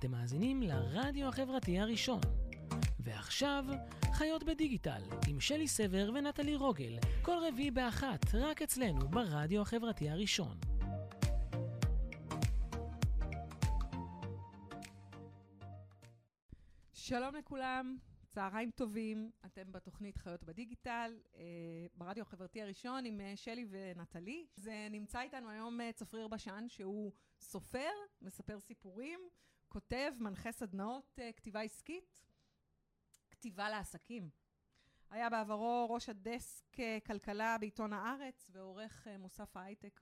אתם מאזינים לרדיו החברתי הראשון. ועכשיו, חיות בדיגיטל, עם שלי סבר ונטלי רוגל, כל רביעי באחת, רק אצלנו, ברדיו החברתי הראשון. שלום לכולם, צהריים טובים, אתם בתוכנית חיות בדיגיטל, אה, ברדיו החברתי הראשון עם אה, שלי ונטלי. זה נמצא איתנו היום אה, צפריר בשן, שהוא סופר, מספר סיפורים, כותב, מנחה סדנאות כתיבה עסקית, כתיבה לעסקים. היה בעברו ראש הדסק כלכלה בעיתון הארץ ועורך מוסף ההייטק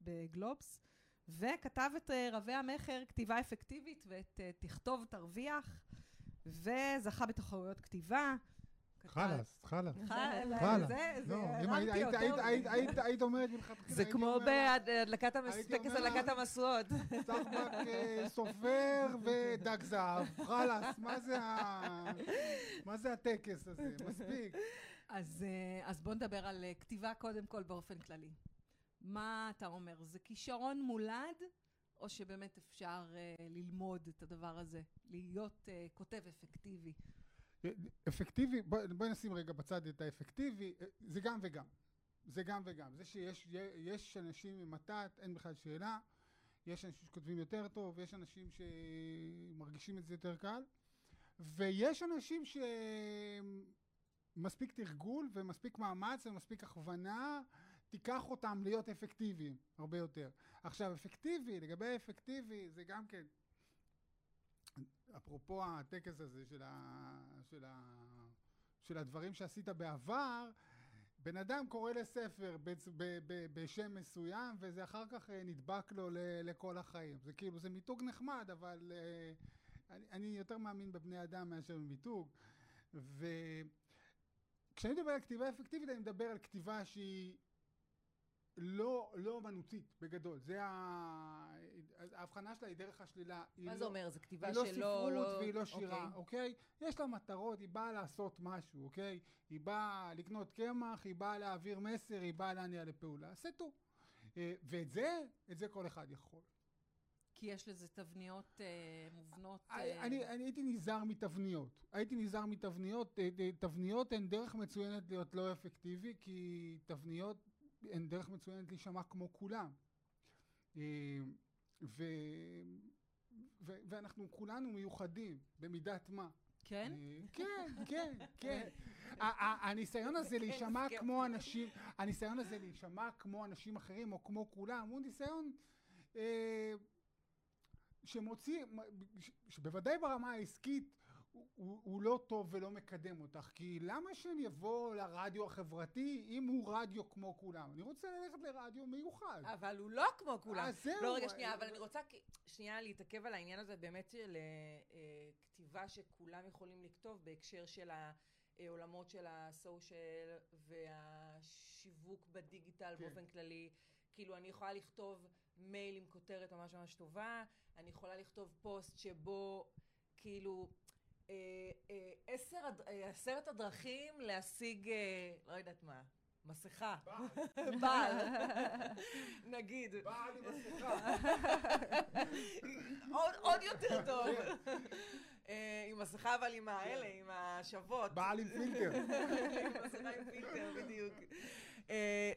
בגלובס, וכתב את רבי המכר, כתיבה אפקטיבית, ואת תכתוב תרוויח. וזכה בתחרויות כתיבה. חלאס, חלאס. חלאס. זה, זה, הרמתי אותו. היית אומרת מלכתחילה, זה כמו בהדלקת טקס הדלקת המשואות. סחבק סופר ודג זהב, חלאס, מה זה הטקס הזה? מספיק. אז בוא נדבר על כתיבה קודם כל באופן כללי. מה אתה אומר? זה כישרון מולד? או שבאמת אפשר uh, ללמוד את הדבר הזה, להיות uh, כותב אפקטיבי? אפקטיבי, בואי בוא נשים רגע בצד את האפקטיבי, אה, זה גם וגם. זה גם וגם. זה שיש אנשים עם מתת, אין בכלל שאלה. יש אנשים שכותבים יותר טוב, יש אנשים שמרגישים את זה יותר קל, ויש אנשים שמספיק תרגול ומספיק מאמץ ומספיק הכוונה תיקח אותם להיות אפקטיביים הרבה יותר. עכשיו, אפקטיבי, לגבי אפקטיבי, זה גם כן, אפרופו הטקס הזה של, ה, של, ה, של הדברים שעשית בעבר, בן אדם קורא לספר בשם מסוים, וזה אחר כך אה, נדבק לו לכל החיים. זה כאילו, זה מיתוג נחמד, אבל אה, אני, אני יותר מאמין בבני אדם מאשר במיתוג. וכשאני מדבר על כתיבה אפקטיבית, אני מדבר על כתיבה שהיא לא, לא אומנותית, בגדול. זה ה... ההבחנה שלה היא דרך השלילה. מה זה לא, אומר? זו כתיבה שלא... היא לא ספרות לא... והיא לא שירה, אוקיי. אוקיי? יש לה מטרות, היא באה לעשות משהו, אוקיי? היא באה לקנות קמח, היא באה להעביר מסר, היא באה להניע לפעולה. סטו. אה, ואת זה, את זה כל אחד יכול. כי יש לזה תבניות אה, מובנות. אה... אני, אני הייתי נזהר מתבניות. הייתי נזהר מתבניות. אה, אה, תבניות הן דרך מצוינת להיות לא אפקטיבי, כי תבניות הן דרך מצוינת להישמע כמו כולם. אה, ו, ו, ואנחנו כולנו מיוחדים, במידת מה. כן? אה, כן, כן, כן. הניסיון הזה להישמע כמו אנשים, הניסיון הזה להישמע כמו אנשים אחרים או כמו כולם, הוא ניסיון אה, שמוציא, שבוודאי ברמה העסקית הוא, הוא, לא טוב ולא מקדם אותך, כי למה שאני אבוא לרדיו החברתי אם הוא רדיו כמו כולם? אני רוצה ללכת לרדיו מיוחד. אבל הוא לא כמו כולם. אז זהו. לא, רגע, שנייה, אבל אני רוצה שנייה להתעכב על העניין הזה באמת של אה, אה, כתיבה שכולם יכולים לכתוב בהקשר של העולמות של הסושיאל והשיווק בדיגיטל כן. באופן כללי. כאילו, אני יכולה לכתוב מייל עם כותרת ממש ממש טובה, אני יכולה לכתוב פוסט שבו, כאילו... אה, אה, אה, עשרת הדרכים להשיג, לא יודעת מה, מסכה. בעל. בעל. נגיד. בעל עם מסכה. עוד יותר טוב. עם מסכה אבל עם האלה, עם השוות. בעל עם פילטר. עם מסכה עם פילטר, בדיוק.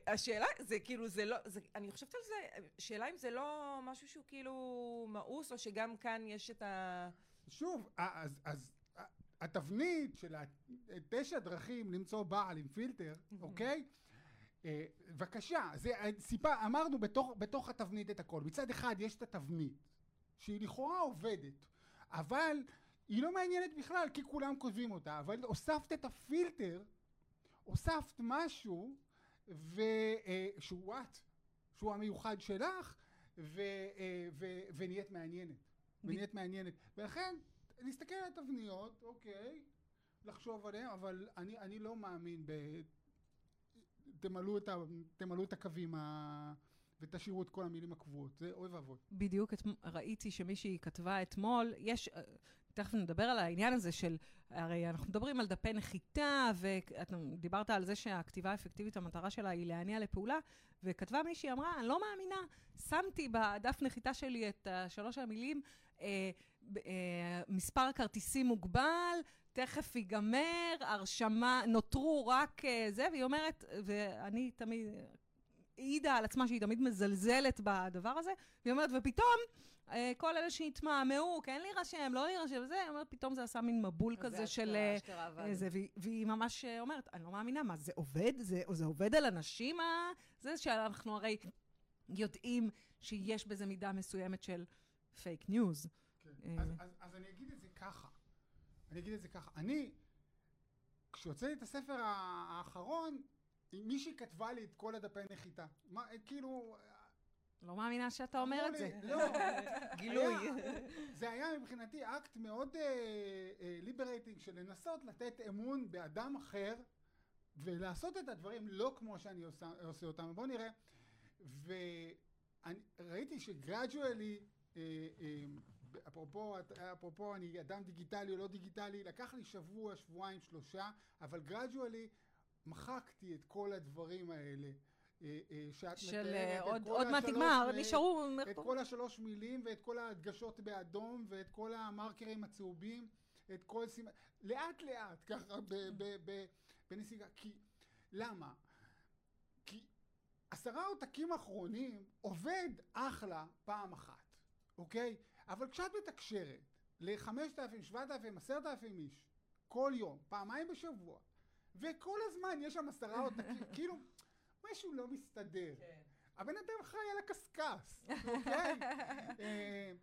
השאלה, זה כאילו, זה לא, אני חושבת על זה, שאלה אם זה לא משהו שהוא כאילו מאוס, או שגם כאן יש את ה... שוב, אז... התבנית של תשע דרכים למצוא בעל עם פילטר, אוקיי? אה, בבקשה, זה סיפה, אמרנו בתוך, בתוך התבנית את הכל. מצד אחד יש את התבנית, שהיא לכאורה עובדת, אבל היא לא מעניינת בכלל, כי כולם כותבים אותה, אבל הוספת את הפילטר, הוספת משהו, ו, אה, שהוא את, שהוא המיוחד שלך, ו, אה, ו, ונהיית מעניינת. ונהיית מעניינת. ולכן להסתכל על התבניות, אוקיי, לחשוב עליהן, אבל אני, אני לא מאמין ב... תמלאו את, ה... תמלאו את הקווים ה... ותשאירו את כל המילים הקבועות, זה אוי ואבוי. בדיוק, את... ראיתי שמישהי כתבה אתמול, יש, תכף נדבר על העניין הזה של, הרי אנחנו מדברים על דפי נחיתה, ודיברת על זה שהכתיבה האפקטיבית, המטרה שלה היא להניע לפעולה, וכתבה מישהי, אמרה, אני לא מאמינה, שמתי בדף נחיתה שלי את שלוש המילים, אה, אה, מספר כרטיסים מוגבל, תכף ייגמר, הרשמה, נותרו רק אה, זה, והיא אומרת, ואני תמיד, העידה על עצמה שהיא תמיד מזלזלת בדבר הזה, והיא אומרת, ופתאום, אה, כל אלה שהתמהמהו, כן להירשם, לא להירשם, וזה, היא אומרת, פתאום זה עשה מין מבול כזה של... אה, זה, והיא, והיא ממש אומרת, אני לא מאמינה, מה, זה עובד? זה, זה עובד על אנשים? זה שאנחנו הרי יודעים שיש בזה מידה מסוימת של fake news. כן. אז, אז, אז אני אגיד את זה ככה. אני אגיד את זה ככה. אני, כשהוצאתי את הספר האחרון, מישהי כתבה לי את כל הדפי נחיתה. מה, כאילו... לא מאמינה שאתה אומר את זה. לא, גילוי. זה היה מבחינתי אקט מאוד liberating של לנסות לתת אמון באדם אחר ולעשות את הדברים לא כמו שאני עושה, עושה אותם. בואו נראה. וראיתי שגרדואלי, אפרופו, אפרופו אני אדם דיגיטלי או לא דיגיטלי, לקח לי שבוע, שבועיים, שלושה, אבל גרדואלי מחקתי את כל הדברים האלה. אה, אה, שאת של מתארת, עוד, עוד מעט נגמר, נשארו... את כל השלוש מילים ואת כל ההדגשות באדום ואת כל המרקרים הצהובים, את כל סימן... לאט לאט, ככה בנסיגה. כי... למה? כי עשרה עותקים אחרונים עובד אחלה פעם אחת, אוקיי? אבל כשאת מתקשרת לחמשת אלפים, שבעת אלפים, עשרת אלפים איש כל יום, פעמיים בשבוע, וכל הזמן יש שם עשרה עותקים, כאילו, משהו לא מסתדר. כן. הבן אדם חי על הקשקש, אוקיי? אה,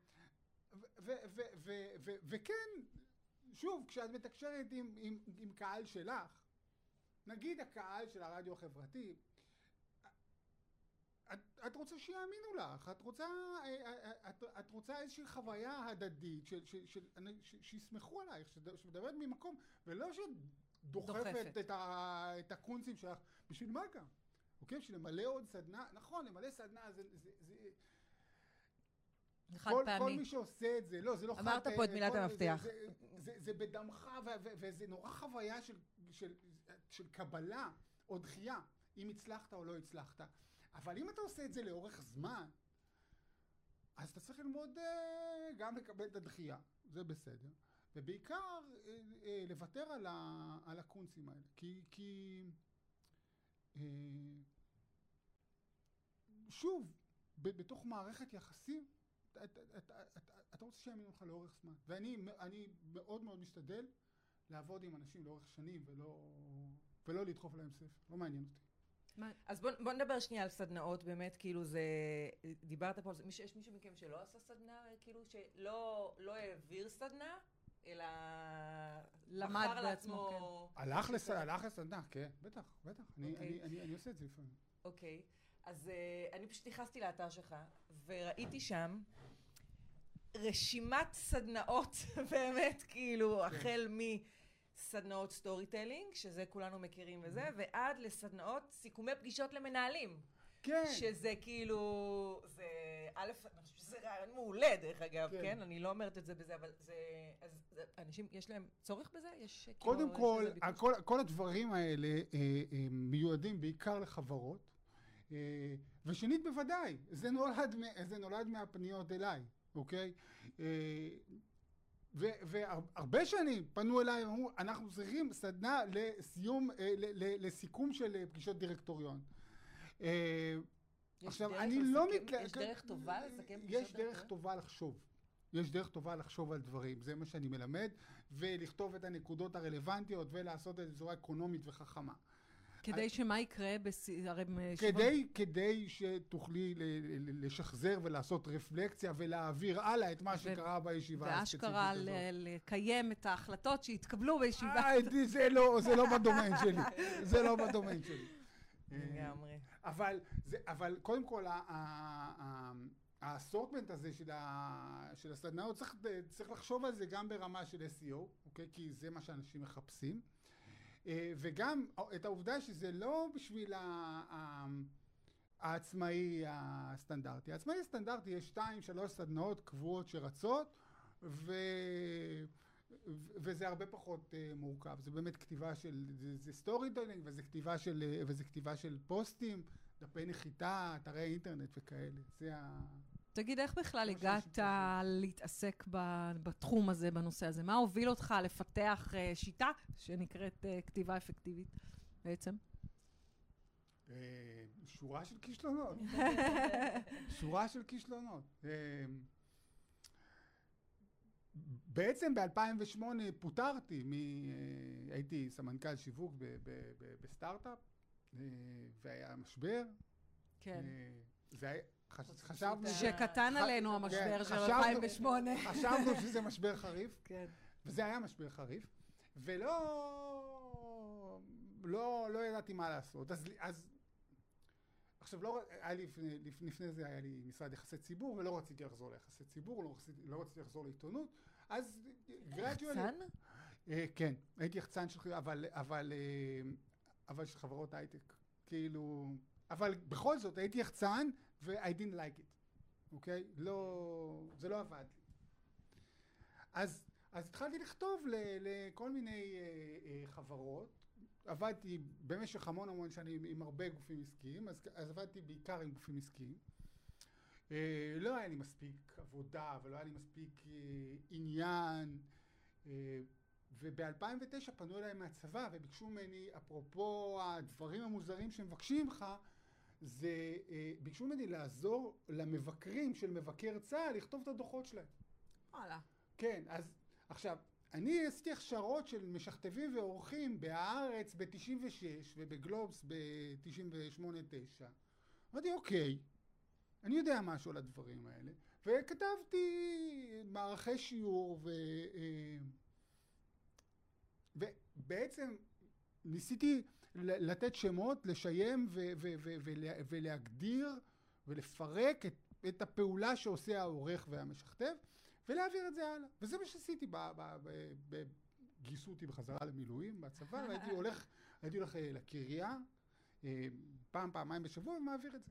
וכן, שוב, כשאת מתקשרת עם, עם, עם קהל שלך, נגיד הקהל של הרדיו החברתי, את, את רוצה שיאמינו לך, את רוצה, את, את רוצה איזושהי חוויה הדדית, שיסמכו עלייך, שמדברת ממקום, ולא שדוחפת את, ה, את הקונצים שלך, בשביל מה גם? אוקיי? בשביל למלא עוד סדנה, נכון, למלא סדנה זה... זה, זה חד כל, פעמי. כל מי שעושה את זה, לא, זה לא חד... אמרת פה את מילת המפתח. זה, זה, זה, זה בדמך, וזה נורא חוויה של, של, של קבלה או דחייה, אם הצלחת או לא הצלחת. אבל אם אתה עושה את זה לאורך זמן, אז אתה צריך ללמוד uh, גם לקבל את הדחייה, זה בסדר. ובעיקר uh, uh, לוותר על, ה, על הקונצים האלה. כי... כי שוב, בתוך מערכת יחסים, אתה, אתה, אתה, אתה, אתה רוצה שיאמינו לך לאורך זמן. ואני מאוד מאוד משתדל לעבוד עם אנשים לאורך שנים ולא, ולא לדחוף להם ספר. לא מעניין אותי. אז בוא, בוא נדבר שנייה על סדנאות, באמת, כאילו זה, דיברת פה על זה, יש מישהו מכם שלא עשה סדנה, כאילו שלא לא העביר סדנה, אלא למד בעצמו, כן. הלך, לס... הלך לסדנה, כן, בטח, בטח, okay. אני, אוקיי. אני, אני, אני עושה את זה לפעמים. אוקיי, okay. אז uh, אני פשוט נכנסתי לאתר שלך, וראיתי שם רשימת סדנאות, באמת, כאילו, כן. החל מ... סדנאות storytelling, שזה כולנו מכירים וזה. ועד לסדנאות סיכומי פגישות למנהלים. כן. שזה כאילו, זה, א', אני חושבת שזה רעיון מעולה דרך אגב, כן. כן? אני לא אומרת את זה בזה, אבל זה, אז זה, אנשים, יש להם צורך בזה? יש כאילו, קודם כל, כל, כל הדברים האלה אה, אה, מיועדים בעיקר לחברות, אה, ושנית בוודאי, זה נולד, זה נולד מהפניות אליי, אוקיי? אה, והרבה שנים פנו אליי, אמרו, אנחנו צריכים סדנה לסיום, אה, לסיכום של אה, פגישות דירקטוריון. אה, עכשיו, אני לא מת... יש דרך טובה לסכם פגישות? יש דרך טובה לחשוב. יש דרך טובה לחשוב על דברים, זה מה שאני מלמד, ולכתוב את הנקודות הרלוונטיות ולעשות את זה בצורה אקונומית וחכמה. כדי שמה יקרה בס... הרי... כדי, כדי שתוכלי לשחזר ולעשות רפלקציה ולהעביר הלאה את מה שקרה בישיבה הספציפית הזאת. ואשכרה לקיים את ההחלטות שהתקבלו בישיבה. אה, זה לא, זה לא בדומיין שלי. זה לא בדומיין שלי. לגמרי. אבל, אבל קודם כל, ה assortment הזה של, ה, של הסדנאות, צריך, צריך לחשוב על זה גם ברמה של SEO, אוקיי? כי זה מה שאנשים מחפשים. אה, וגם את העובדה שזה לא בשביל העצמאי הסטנדרטי. העצמאי הסטנדרטי יש שתיים, שלוש סדנאות קבועות שרצות, ו... ו- וזה הרבה פחות uh, מורכב, זה באמת כתיבה של, זה, זה storytelling וזה אה, וזה כתיבה של פוסטים, דפי נחיתה, אתרי אינטרנט וכאלה, זה ה... תגיד, איך בכלל כמו הגעת. להתעסק בתחום הזה, בנושא הזה? מה הוביל אותך לפתח אה, שיטה שנקראת אה, כתיבה אפקטיבית בעצם? אה, שורה של כישלונות, שורה של כישלונות. בעצם ב-2008 פוטרתי, מ... הייתי סמנכ"ל שיווק ב- ב- ב- בסטארט-אפ, והיה משבר. כן. זה היה, חשבנו, שקטן עלינו כן, המשבר של חשבנו- 2008. חשבנו שזה משבר חריף, כן. וזה היה משבר חריף, ולא לא, לא ידעתי מה לעשות. אז, אז עכשיו, לא, היה לי לפני, לפני, לפני זה היה לי משרד יחסי ציבור, ולא רציתי לחזור ליחסי ציבור, לא רציתי, לא רציתי לחזור לעיתונות, אז gradually... יחצן? אה, כן, הייתי יחצן של, אבל, אבל, אה, אבל של חברות הייטק, כאילו, אבל בכל זאת הייתי יחצן ו- I didn't like it, אוקיי? לא, זה לא עבד. אז, אז התחלתי לכתוב ל- לכל מיני אה, אה, חברות, עבדתי במשך המון המון שנים עם הרבה גופים עסקיים, אז, אז עבדתי בעיקר עם גופים עסקיים. אה, לא היה לי מספיק עבודה ולא היה לי מספיק אה, עניין. אה, וב-2009 פנו אליי מהצבא וביקשו ממני, אפרופו הדברים המוזרים שמבקשים ממך, זה, אה, ביקשו ממני לעזור למבקרים של מבקר צה"ל לכתוב את הדוחות שלהם. וואלה. כן, אז עכשיו, אני עשיתי הכשרות של משכתבים ועורכים בהארץ ב-96 ובגלובס ב-98-9. אמרתי, אוקיי, אני יודע משהו על הדברים האלה, וכתבתי מערכי שיעור ו... אה, ובעצם ניסיתי לתת שמות, לשיים ו- ו- ו- ולה- ולהגדיר ולפרק את, את הפעולה שעושה העורך והמשכתב ולהעביר את זה הלאה. וזה מה שעשיתי, ב- ב- ב- ב- גייסו אותי בחזרה למילואים בצבא, והייתי הולך, הייתי הולך אה, לקריה אה, פעם, פעמיים בשבוע ומעביר את זה.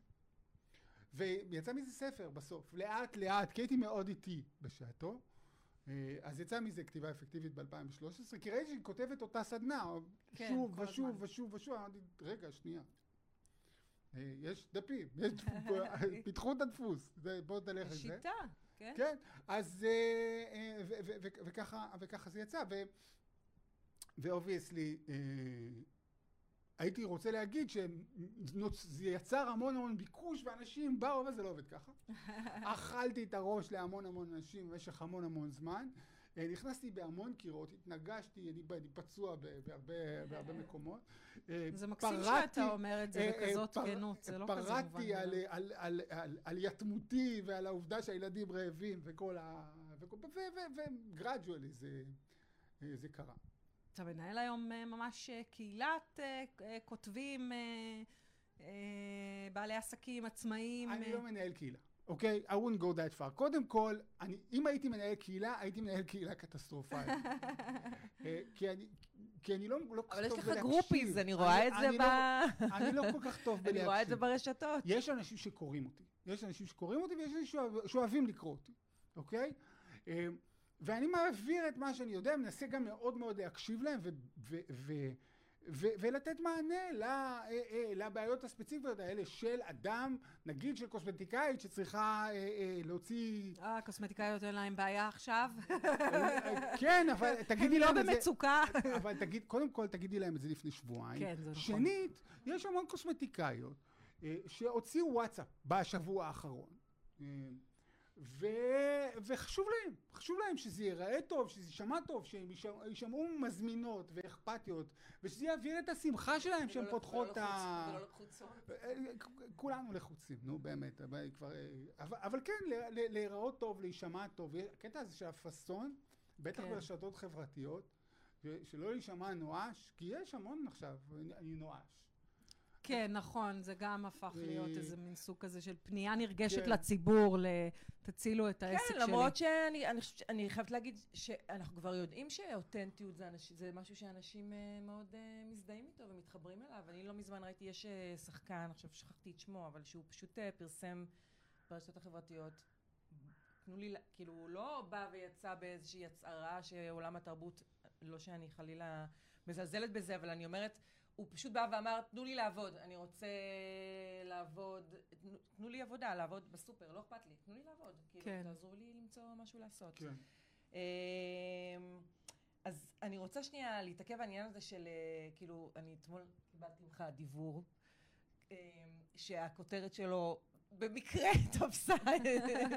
ויצא מזה ספר בסוף, לאט לאט, כי הייתי מאוד איטי בשעתו. אה, אז יצא מזה כתיבה אפקטיבית ב-2013, כי ראיתי שהיא כותבת אותה סדנה, כן, שוב ושוב הזמן. ושוב ושוב, אמרתי, רגע, שנייה. אה, יש דפים, יש פיתחו את הדפוס, בוא תלך את זה. שיטה, כן? כן, אז אה, וככה זה יצא, ו obviously הייתי רוצה להגיד שזה יצר המון המון ביקוש ואנשים באו, אבל זה לא עובד ככה. אכלתי את הראש להמון המון אנשים במשך המון המון זמן. אה, נכנסתי בהמון קירות, התנגשתי, אני אני פצוע בהרבה בהרבה מקומות. אה, זה מקסים שאתה אומר את זה אה, בכזאת פר- כנות, זה לא כזה מובן פרעתי על, מאליו. על, על, על, על יתמותי ועל העובדה שהילדים רעבים וכל ה... וגרדואלי זה, זה קרה. אתה מנהל היום אה, ממש אה, קהילת אה, כותבים, בעלי עסקים, עצמאים. אני לא מנהל קהילה, אוקיי? I wouldn't go that far. קודם כל, אני, אם הייתי מנהל קהילה, הייתי מנהל קהילה קטסטרופלית. כי אני... כי אני לא, לא כל כך אבל יש טוב לך בלהקשיב. גרופיז, אני רואה את זה אני ב... לא- אני לא כל כך טוב בלהקשיב. אני רואה את זה ברשתות. יש אנשים שקוראים אותי. יש אנשים שקוראים אותי ויש אנשים שאוהב- שאוהבים לקרוא אותי, אוקיי? ואני מעביר את מה שאני יודע, מנסה גם מאוד מאוד להקשיב להם ולתת מענה ל- אה, אה, לבעיות הספציפיות האלה של אדם, נגיד של קוסמטיקאית שצריכה אה, אה, להוציא... אה, הקוסמטיקאיות אין להם בעיה עכשיו. אה, כן, אבל הם תגידי לא להם את זה... במצוקה. אבל תגיד, קודם כל תגידי להם את זה לפני שבועיים. כן, זה נכון. שנית, יש המון קוסמטיקאיות שהוציאו וואטסאפ בשבוע האחרון. אה, ו... וחשוב להם, חשוב להם שזה ייראה טוב, שזה יישמע טוב, שהם יישמע- יישמעו מזמינות ואכפתיות, ושזה יעביר את השמחה שלהם שהן פותחות את ה... ולא לחוצות. אה, כולנו לחוצים, נו באמת, אבל כבר... אה, אבל, אבל כן, להיראות טוב, להישמע טוב. הקטע הזה של הפאסון, בטח כן. ברשתות חברתיות, שלא להישמע נואש, כי יש המון עכשיו, אני נואש. כן, נכון, זה גם הפך להיות אה, איזה מין סוג כזה של פנייה נרגשת כן. לציבור, ל- תצילו את העסק כן, שלי. למרות שאני אני חושבת, אני חייבת להגיד שאנחנו כבר יודעים שאותנטיות זה, אנש, זה משהו שאנשים אה, מאוד אה, מזדהים איתו ומתחברים אליו. אני לא מזמן ראיתי, יש שחקן, עכשיו שכחתי את שמו, אבל שהוא פשוט פרסם ברשתות החברתיות תנו לי, כאילו, הוא לא בא ויצא באיזושהי הצהרה שעולם התרבות, לא שאני חלילה מזלזלת בזה, אבל אני אומרת, הוא פשוט בא ואמר, תנו לי לעבוד, אני רוצה לעבוד, תנו, תנו לי עבודה, לעבוד בסופר, לא אכפת לי, תנו לי לעבוד. כאילו, כן. תעזרו לי למצוא משהו לעשות. כן. אמ, אז אני רוצה שנייה להתעכב העניין הזה של, אה, כאילו, אני אתמול קיבלתי ממך דיבור, אמ, שהכותרת שלו במקרה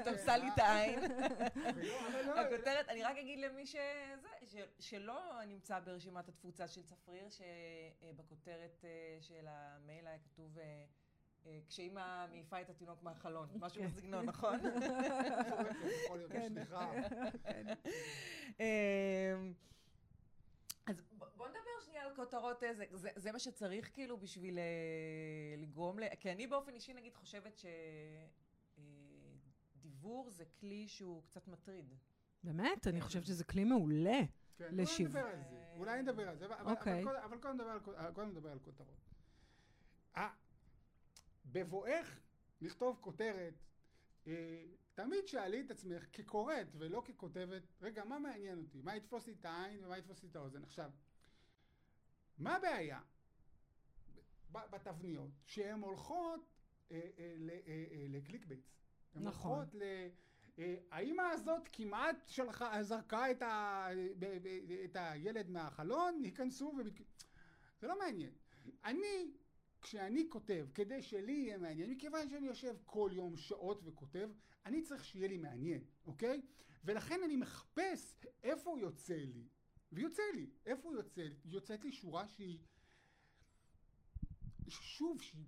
תפסה לי את העין. הכותרת, אני רק אגיד למי שזה, ש- שלא נמצא ברשימת התפוצה של צפריר, שבכותרת אה, של המייל היה כתוב אה, אה, כשאימא מעיפה את התינוק מהחלון, משהו כן. בסגנון, נכון? יכול להיות, כן. סליחה. אמ, אז ב- בוא נדבר שנייה על כותרות איזה, זה, זה מה שצריך כאילו בשביל אה, לגרום ל... כי אני באופן אישי נגיד חושבת שדיבור זה כלי שהוא קצת מטריד. באמת? אני חושבת שזה כלי מעולה. כן, לשיווק. אולי נדבר על זה, אולי נדבר על זה, אבל- אבל- אוקיי. אבל קודם- אבל קודם נדבר על אה, כותרות. אה, בבואך לכתוב כותרת, אה, תמיד שאלי את עצמך כקוראת ולא ככותבת, רגע, מה מעניין אותי? מה יתפוס לי את העין ומה יתפוס לי את האוזן? עכשיו, מה הבעיה בתבניות? שהן הולכות אה, אה, אה, ל clickbaits. הן נכון. הולכות ל... האימא הזאת כמעט שלחה, זרקה את, ה, את הילד מהחלון, ייכנסו ומת... זה לא מעניין. אני, כשאני כותב, כדי שלי יהיה מעניין, מכיוון שאני יושב כל יום שעות וכותב, אני צריך שיהיה לי מעניין, אוקיי? ולכן אני מחפש איפה יוצא לי, ויוצא לי, איפה יוצא? יוצאת לי שורה שהיא, שוב, שהיא,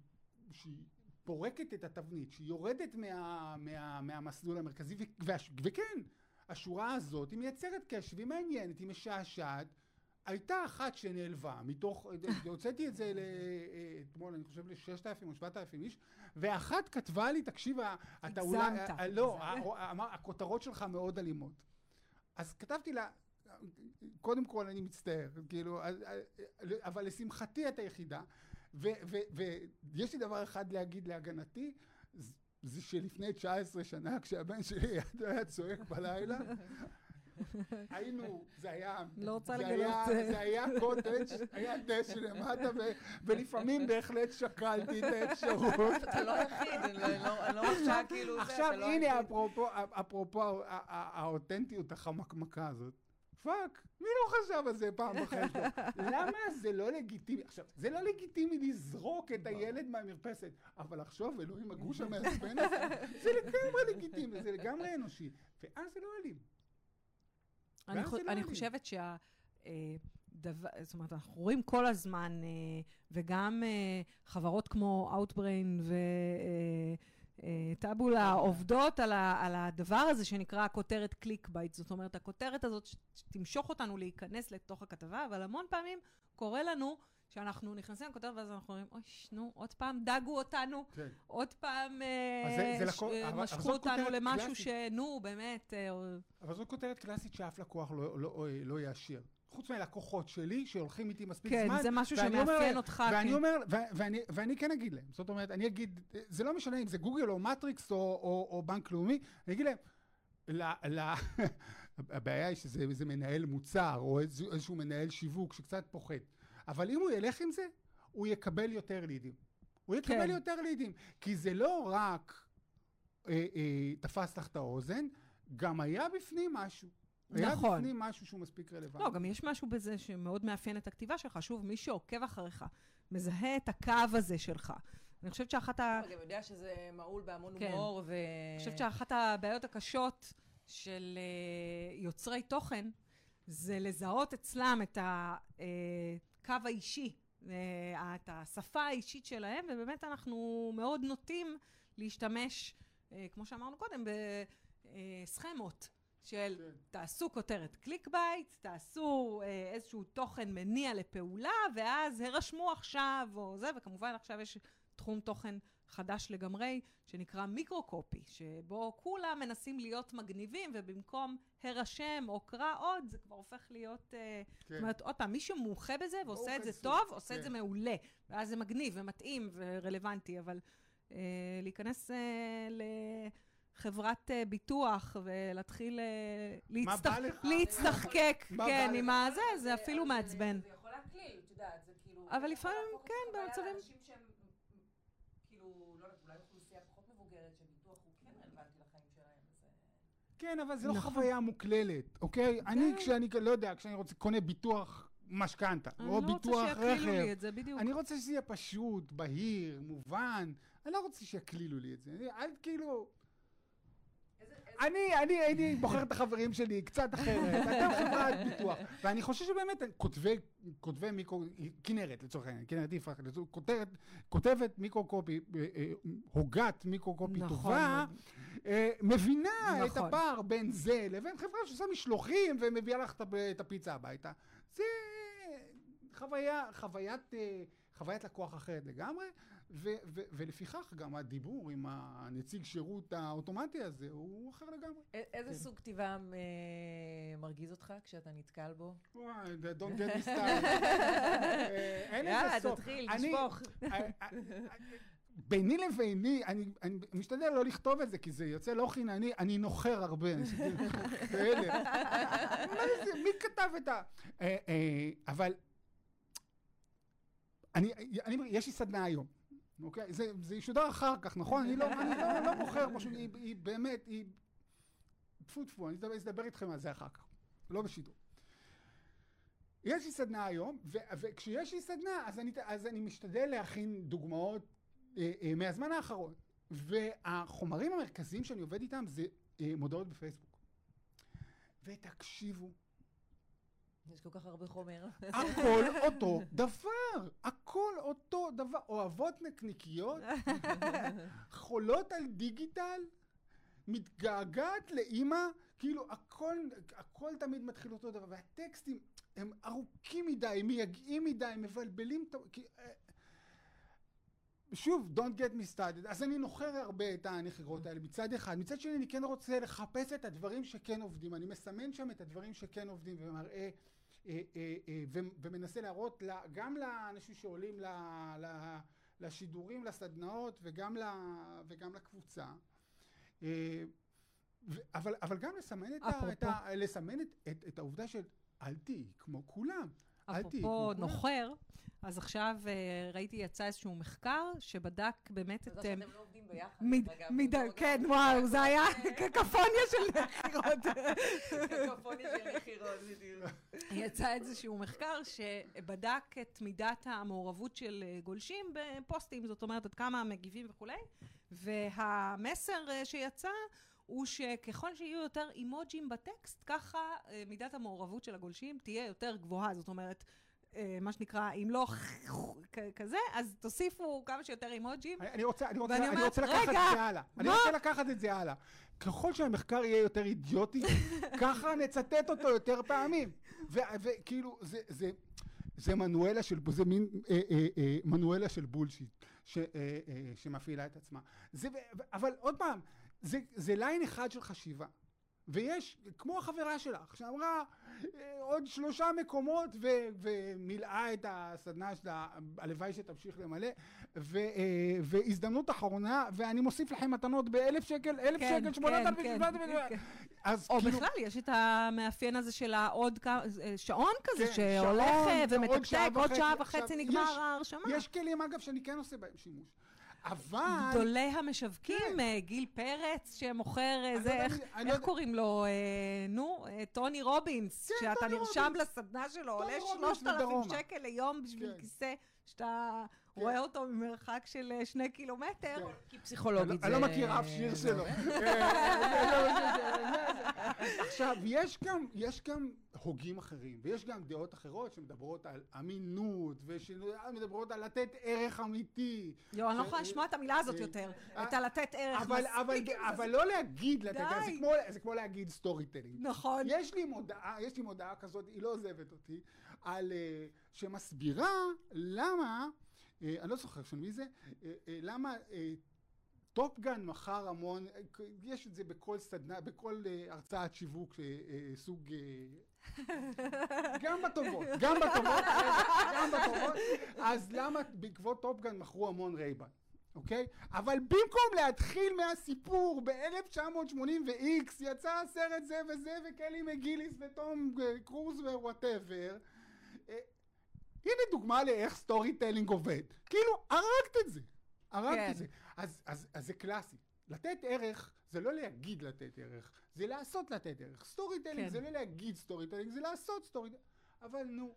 שהיא פורקת את התבנית, שהיא יורדת מה, מה, מהמסלול המרכזי, ו, והש, וכן, השורה הזאת היא מייצרת קשב, היא מעניינת, היא משעשעת. הייתה אחת שנעלבה, מתוך, הוצאתי את זה אתמול, אני חושב ל-6,000 או 7,000 איש, ואחת כתבה לי, תקשיב, אתה אולי... הגזמת. לא, הכותרות שלך מאוד אלימות. אז כתבתי לה, קודם כל אני מצטער, כאילו, אז- אבל לשמחתי את היחידה, ויש לי דבר אחד להגיד להגנתי, זה שלפני 19 שנה, כשהבן שלי היה צועק בלילה, היינו, זה היה, לא רוצה לגלות, אה. זה היה קוטג', היה דשא למטה, ו- ולפעמים בהחלט שקלתי את האפשרות. אתה לא היחיד, אני לא- לא- לא מרשה כאילו עכשיו לא הנה. אפרופו, האותנטיות החמקמקה הזאת. fuck, מי לא חשב על זה פעם בחיים שלו? למה זה לא לגיטימי? עכשיו, זה לא לגיטימי לזרוק את הילד מהמרפסת, אבל לחשוב, אלוהים, הגוש המעצבן הזה, זה לגמרי לגיטימי, זה לגמרי אנושי. ואז זה לא אלים. אני, חו- לא אני אני. חושבת שה... אה, דבר, זאת אומרת, אנחנו רואים כל הזמן, אה, וגם אה, חברות כמו Outbrain וטאבולה עובדות על, ה, על הדבר הזה שנקרא כותרת clickbait. זאת אומרת, הכותרת הזאת שתמשוך אותנו להיכנס לתוך הכתבה, אבל המון פעמים קורה לנו שאנחנו נכנסים לכותרת ואז אנחנו אומרים, אוי, נו, עוד פעם דגו אותנו, כן. עוד פעם אז זה- זה אה, ש- לקו- אה, משכו אותנו למשהו קלאסית. שנו, באמת, אה, אבל זו כותרת קלאסית שאף לקוח לא, לא, לא יאשר. חוץ מהלקוחות שלי, שהולכים איתי מספיק כן, זמן. זה משהו אומר שמאפיין להם- אותך. ואני כן. אומר, ו- ואני, ואני כן אגיד להם, זאת אומרת, אני אגיד, זה לא משנה אם זה גוגל או מטריקס או, או, או בנק לאומי, אני אגיד להם, ל, ל, הבעיה היא שזה איזה מנהל מוצר או איזשהו, איזשהו מנהל שיווק שקצת פוחד, אבל אם הוא ילך עם זה, הוא יקבל יותר לידים. הוא יקבל כן. יותר לידים, כי זה לא רק אה, אה, תפס לך את האוזן, גם היה בפנים משהו. היה נכון. בפנים משהו שהוא מספיק רלוונטי. לא, גם יש משהו בזה שמאוד מאפיין את הכתיבה שלך. שוב, מי שעוקב אחריך, מזהה את הקו הזה שלך. אני חושבת שאחת ה... אתה גם יודע שזה מהול בהמון כן. הומור, ו... אני חושבת שאחת הבעיות הקשות של אה, יוצרי תוכן, זה לזהות אצלם את הקו האישי, אה, את השפה האישית שלהם, ובאמת אנחנו מאוד נוטים להשתמש, אה, כמו שאמרנו קודם, בסכמות. של כן. תעשו כותרת clickbait, תעשו אה, איזשהו תוכן מניע לפעולה, ואז הרשמו עכשיו, או זה, וכמובן עכשיו יש תחום תוכן חדש לגמרי, שנקרא מיקרו-קופי, שבו כולם מנסים להיות מגניבים, ובמקום הרשם או קרא עוד, זה כבר הופך להיות... אה, כן. זאת אומרת, עוד פעם, מי שמומחה בזה ועושה את זה כנסו, טוב, עושה את זה כן. מעולה. ואז זה מגניב ומתאים ורלוונטי, אבל אה, להיכנס אה, חברת אה, ביטוח ולהתחיל אה? להצטחקק, כן, עם? הזה, זה אפילו מעצבן. זה יכול להקליל, את יודעת, זה כאילו... אבל לפעמים, כן, במצבים- לאנשים שהם, כאילו, לא יודעת, אולי אוכלוסייה פחות מבוגרת, שביטוח הוא כן רלוונטי לחיים שלהם, אז... כן, אבל זה לא נכון. חוויה מוקללת, אוקיי? אני, כשאני, לא יודע, כשאני רוצה, קונה ביטוח משכנתה, אני או לא ביטוח רוצה שיקלילו לי רכב, את זה, בדיוק. אני רוצה שזה יהיה פשוט, בהיר, מובן. אני לא רוצה שיקלילו לי את זה. אני- אל כאילו... אני, אני הייתי בוחר את החברים שלי קצת אחרת, אתם חברת ביטוח. ואני חושב שבאמת, כותבי, כותבי מיקרו, כנרת לצורך העניין, כנרת יפרח, כותבת, כותבת מיקרו-קופי, אה, אה, הוגת מיקרו-קופי נכון טובה, מאוד. אה, מבינה את נכון. הפער בין זה לבין חברה שעושה משלוחים ומביאה לך את הפ- את הפיצה הביתה. זה חוויה, חוויית, חוויית לקוח אחרת לגמרי, ו, ו, ולפיכך גם הדיבור עם הנציג שירות האוטומטי הזה הוא אחר לגמרי. א- איזה כן. סוג כתיבה אה, מרגיז אותך כשאתה נתקל בו? וואי, don't get me started. אה, אין לזה יאללה, סוף. תתחיל, אני- תשפוך. אה, אה, ביני לביני, אני, אני משתדל לא לכתוב את זה, כי זה יוצא לא חינני, אני נוחר הרבה. מה זה, מי כתב את ה... אבל... אני, אני, יש לי סדנה היום, אוקיי? זה, זה ישודר אחר כך, נכון? אני לא, אני לא, לא בוחר, פשוט, היא, היא באמת, היא... טפו טפו, אני אדבר איתכם על זה אחר כך, לא בשידור. יש לי סדנה היום, ו- וכשיש לי סדנה, אז אני, אז אני משתדל להכין דוגמאות אה, אה, מהזמן האחרון. והחומרים המרכזיים שאני עובד איתם זה אה, מודעות בפייסבוק. ותקשיבו, יש כל כך הרבה חומר. הכל אותו דבר, הכל אותו דבר. אוהבות נקניקיות, חולות על דיגיטל, מתגעגעת לאימא, כאילו הכל, הכל תמיד מתחיל אותו דבר, והטקסטים הם ארוכים מדי, הם מייגעים מדי, הם מבלבלים את אה, שוב, don't get me started. אז אני נוחר הרבה את הנחירות האלה מצד אחד. מצד שני, אני כן רוצה לחפש את הדברים שכן עובדים. אני מסמן שם את הדברים שכן עובדים ומראה, אה, אה, אה, ומנסה להראות לה, גם לאנשים שעולים לשידורים, לסדנאות, וגם, וגם לקבוצה. אה, אבל, אבל גם לסמן את, ה, את, אפרופו. ה, לסמן את, את, את העובדה של אל תהיי כמו כולם. אפרופו. נוחר, אז עכשיו אה, ראיתי יצא איזשהו מחקר שבדק באמת את... מזל אה, שאתם לא עובדים ביחד. כן, וואו, זה היה קקפוניה של נחירות. קקופוניה של נחירות, בדיוק. יצא איזשהו מחקר שבדק את מידת המעורבות של אה, גולשים בפוסטים, זאת אומרת, עד כמה מגיבים וכולי, והמסר שיצא הוא שככל שיהיו יותר אימוג'ים בטקסט, ככה אה, מידת המעורבות של הגולשים תהיה יותר גבוהה. זאת אומרת, אה, מה שנקרא, אם לא כזה, אז תוסיפו כמה שיותר אימוג'ים. אני- רוצה, אני רוצה, אני אומרת, רוצה לקחת רגע, את זה הלאה. אני מה? רוצה לקחת את זה הלאה. ככל שהמחקר יהיה יותר אידיוטי, ככה נצטט אותו יותר פעמים. וכאילו, זה, זה, זה מנואלה של, זה מין אה, אה, אה, מנואלה של בולשיט, ש, אה, אה, שמפעילה את עצמה. זה, אבל עוד פעם, זה, זה ליין אחד של חשיבה. ויש, כמו החברה שלך, שאמרה אה, עוד שלושה מקומות ו, ומילאה את הסדנה שלה, הלוואי שתמשיך למלא, ו, אה, והזדמנות אחרונה, ואני מוסיף לכם מתנות באלף שקל, אלף כן, שקל, שמונת כן, אלפים, כן, שבעת אלפים, כן. אז או כאילו, בכלל, יש את המאפיין הזה של העוד כמה, אה, שעון כזה, כן, שהולך עוד ומתקתק, שעה עוד וחצי. שעה וחצי נגמר ההרשמה. יש כלים אגב שאני כן עושה בהם שימוש, אבל... גדולי המשווקים, כן. אה, גיל פרץ שמוכר, אה, אני זה, לא איך אני לא איך יודע- קוראים לו, אה, נו, אה, טוני רובינס, כן, שאתה נרשם רובינס. לסדנה שלו, עולה רובינס 3,000 ודרומה. שקל ליום בשביל כן. כיסא, שאתה. רואה אותו ממרחק של אה, שני קילומטר. כן. כי פסיכולוגית זה... אני לא מכיר אף שיר שלו. עכשיו, יש גם, יש גם הוגים אחרים, ויש גם דעות אחרות שמדברות על אמינות, ושמדברות על לתת ערך אמיתי. יואו, אני לא יכולה לשמוע את המילה הזאת אה, יותר, אה, את הלתת ערך אבל, אבל, מספיק. אבל לא להגיד, לתת, די. זה כמו, להגיד storytelling. נכון. יש לי מודעה, יש לי מודעה כזאת, היא לא עוזבת אותי, על, שמסבירה למה, אני לא זוכר של מי זה, אה, אה, למה אה, Top Gun מכר המון, אה, יש את זה בכל סדנה, בכל אה, הרצאת שיווק, אה, אה, סוג... אה, גם בטובות, גם בטובות, גם בטובות, אז למה בעקבות Top Gun מכרו המון Ray-Ban? אוקיי? אבל במקום להתחיל מהסיפור ב-1980 ו-X יצא הסרט זה וזה וקלי מקגיליס וטום אה, קרוז ו whatever אה, הנה דוגמה לאיך storytelling עובד כאילו הרגת את זה הרגת כן. את זה אז, אז, אז זה קלאסי לתת ערך זה לא להגיד לתת ערך זה לעשות לתת ערך storytelling כן. זה לא להגיד storytelling זה לעשות storytelling אבל נו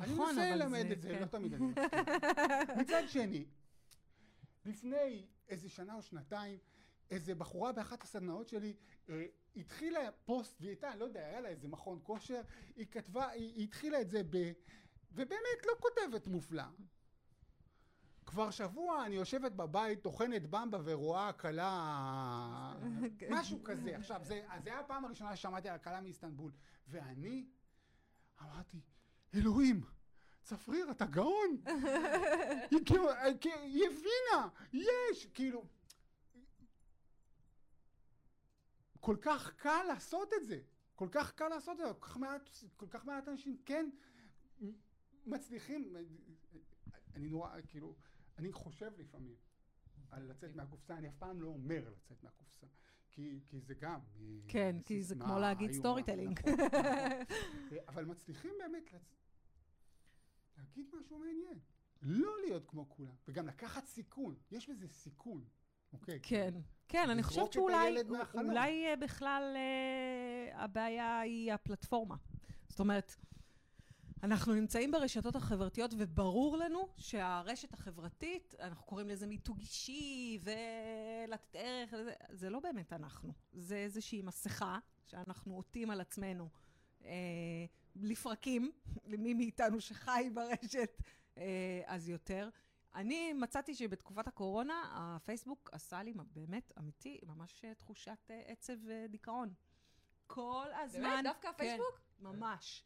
אני נכון, מנסה אבל ללמד זה- את זה, כן. לא תמיד אני מסכים. מצד שני, לפני איזה שנה או שנתיים, איזה בחורה באחת הסדנאות שלי אה, התחילה פוסט, והיא הייתה, לא יודע, היה לה איזה מכון כושר, היא כתבה, היא, היא התחילה את זה ב... ובאמת לא כותבת מופלא. כבר שבוע אני יושבת בבית, טוחנת במבה ורואה כלה... משהו כזה. עכשיו, זה, זה היה הפעם הראשונה ששמעתי על הכלה מאיסטנבול. ואני אמרתי, אלוהים, צפריר, אתה גאון. היא כאילו, כי- היא הבינה, יש, כאילו... כל כך קל לעשות את זה. כל כך קל לעשות את זה. כל כך מעט, כל כך מעט אנשים כן מצליחים. אני נורא, כאילו, אני חושב לפעמים על לצאת מהקופסה, אני אף פעם לא אומר לצאת מהקופסה. כי, כי זה גם... אה, כן, כי זה כמו להגיד. storytelling. נכון, נכון. אה, אבל מצליחים באמת לצ... להגיד משהו מעניין. לא להיות כמו כולם, וגם לקחת סיכון. יש בזה סיכון, אוקיי? כן, כן, אני לזרוק חושבת שאולי. אולי אה, בכלל אה, הבעיה היא הפלטפורמה. זאת אומרת, אנחנו נמצאים ברשתות החברתיות, וברור לנו שהרשת החברתית, אנחנו קוראים לזה מיתוג אישי, ולתת ערך, וזה, זה לא באמת אנחנו. זה איזושהי מסכה שאנחנו עוטים על עצמנו אה, לפרקים, למי מאיתנו שחי ברשת, אה, אז יותר. אני מצאתי שבתקופת הקורונה, הפייסבוק עשה לי באמת, אמיתי, ממש אה, תחושת אה, עצב ודיכאון. כל הזמן... באמת? דווקא הפייסבוק? כן, ממש.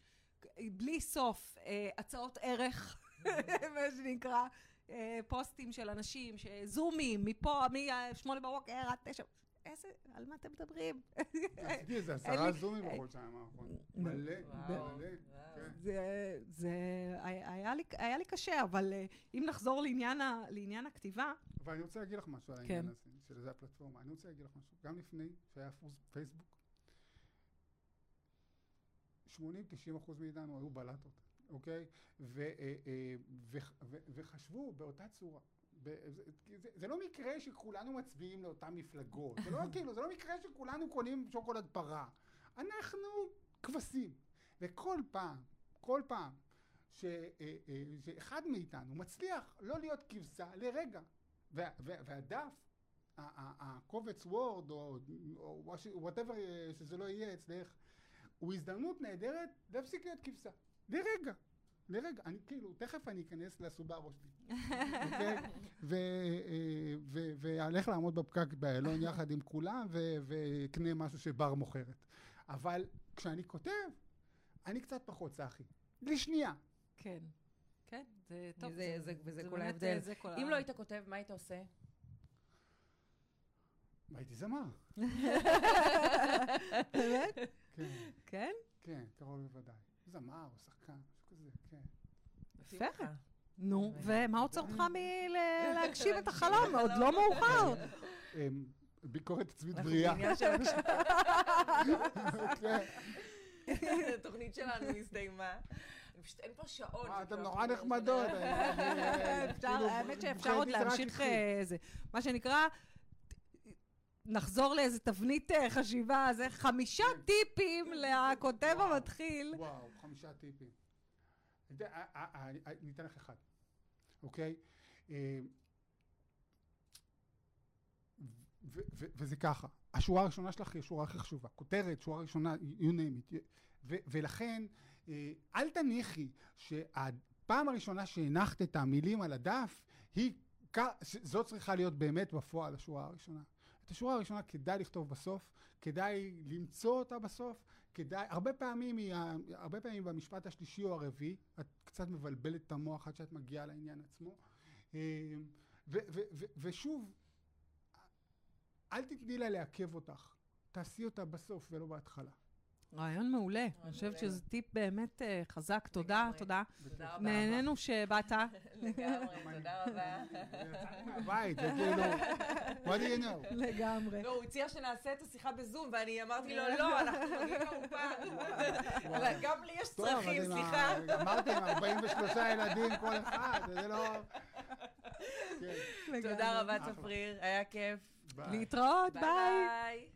בלי סוף, אה, הצעות ערך, מה שנקרא, אה, פוסטים של אנשים, זומים, מפה, מ-8 בבוקר עד 9. איזה, על מה אתם מדברים? עשיתי איזה עשרה זומים בחודשיים האחרונים. נו. מלא, מלא. כן. זה, היה, לי, קשה, אבל אה, אם נחזור לעניין, הכתיבה, אבל אני רוצה להגיד לך משהו על כן. העניין הזה, של זה הפלטפורמה. אני רוצה להגיד לך משהו. גם לפני שהיה פייסבוק, 80-90 אחוז מאיתנו היו בלטות, אוקיי? ו- אה, אה, ו- ו- וחשבו באותה צורה. ב- זה- זה- זה לא מקרה שכולנו מצביעים לאותן מפלגות. זה לא כאילו, זה לא מקרה שכולנו קונים שוקולד פרה. אנחנו כבשים. וכל פעם, כל פעם, ש, אה, שאחד מאיתנו מצליח לא להיות כבשה לרגע, וה, וה, והדף, הקובץ Word, או whatever שזה לא יהיה אצלך, הוא הזדמנות נהדרת להפסיק להיות כבשה. לרגע. לרגע. אני כאילו, תכף אני אכנס לסובארו שלי. אוקיי? אה, ואלך לעמוד בפקק באיילון יחד עם כולם, ואקנה משהו שבר מוכרת. אבל כשאני כותב, אני קצת פחות צחי. לשנייה. כן. כן, זה טוב. זה- זה- וזה כל ההבדל. זה כל אם לא היית כותב, מה היית עושה? הייתי זמר. באמת? כן, כן? כן, קרוב בוודאי. זמר או שחקן, משהו כזה, כן. יפה. נו. ומה עוצר אותך מלהגשים את החלום? עוד לא מאוחר. אמ, ביקורת עצמית בריאה. כן. התוכנית שלנו הסתיימה. פשוט אין פה שעון. שכבר נורא נחמדות. אפשר, כאילו, האמת שאפשר עוד להמשיך התחיל. אה, זה. מה שנקרא, נחזור לאיזה תבנית אה, חשיבה, זה חמישה כן. טיפים לכותב וואו. המתחיל. וואו, חמישה טיפים. אני אתן- אה, אה, אני- אתן לך אחד, אוקיי? וזה ככה, השורה הראשונה שלך היא השורה הכי חשובה, כותרת, שורה ראשונה, you name it. ולכן, אל תניחי שהפעם הראשונה שהנחת את המילים על הדף, היא, זו צריכה להיות באמת בפועל השורה הראשונה. את השורה הראשונה כדאי לכתוב בסוף, כדאי למצוא אותה בסוף, כדאי, הרבה פעמים, היא, הרבה פעמים במשפט השלישי או הרביעי, את קצת מבלבלת את המוח עד שאת מגיעה לעניין עצמו. אה, ו- ו- ו- ושוב, אל תתני לה לעכב אותך, תעשי אותה בסוף ולא בהתחלה. רעיון מעולה. אני חושבת. שזה טיפ באמת אה, חזק. תודה. תודה. תודה רבה. נהנינו שבאת. לגמרי, תודה רבה. מהבית, זה כאילו, what do you know? לגמרי. לא, הוא הציע שנעשה את השיחה בזום, ואני אמרתי לו, לא, אנחנו מגיעים לאולפן. אבל גם לי יש צרכים, סליחה. אמרתי, עם 43 ילדים כל אחד, זה לא... כן, תודה רבה. צפריר, היה כיף. להתראות. ביי.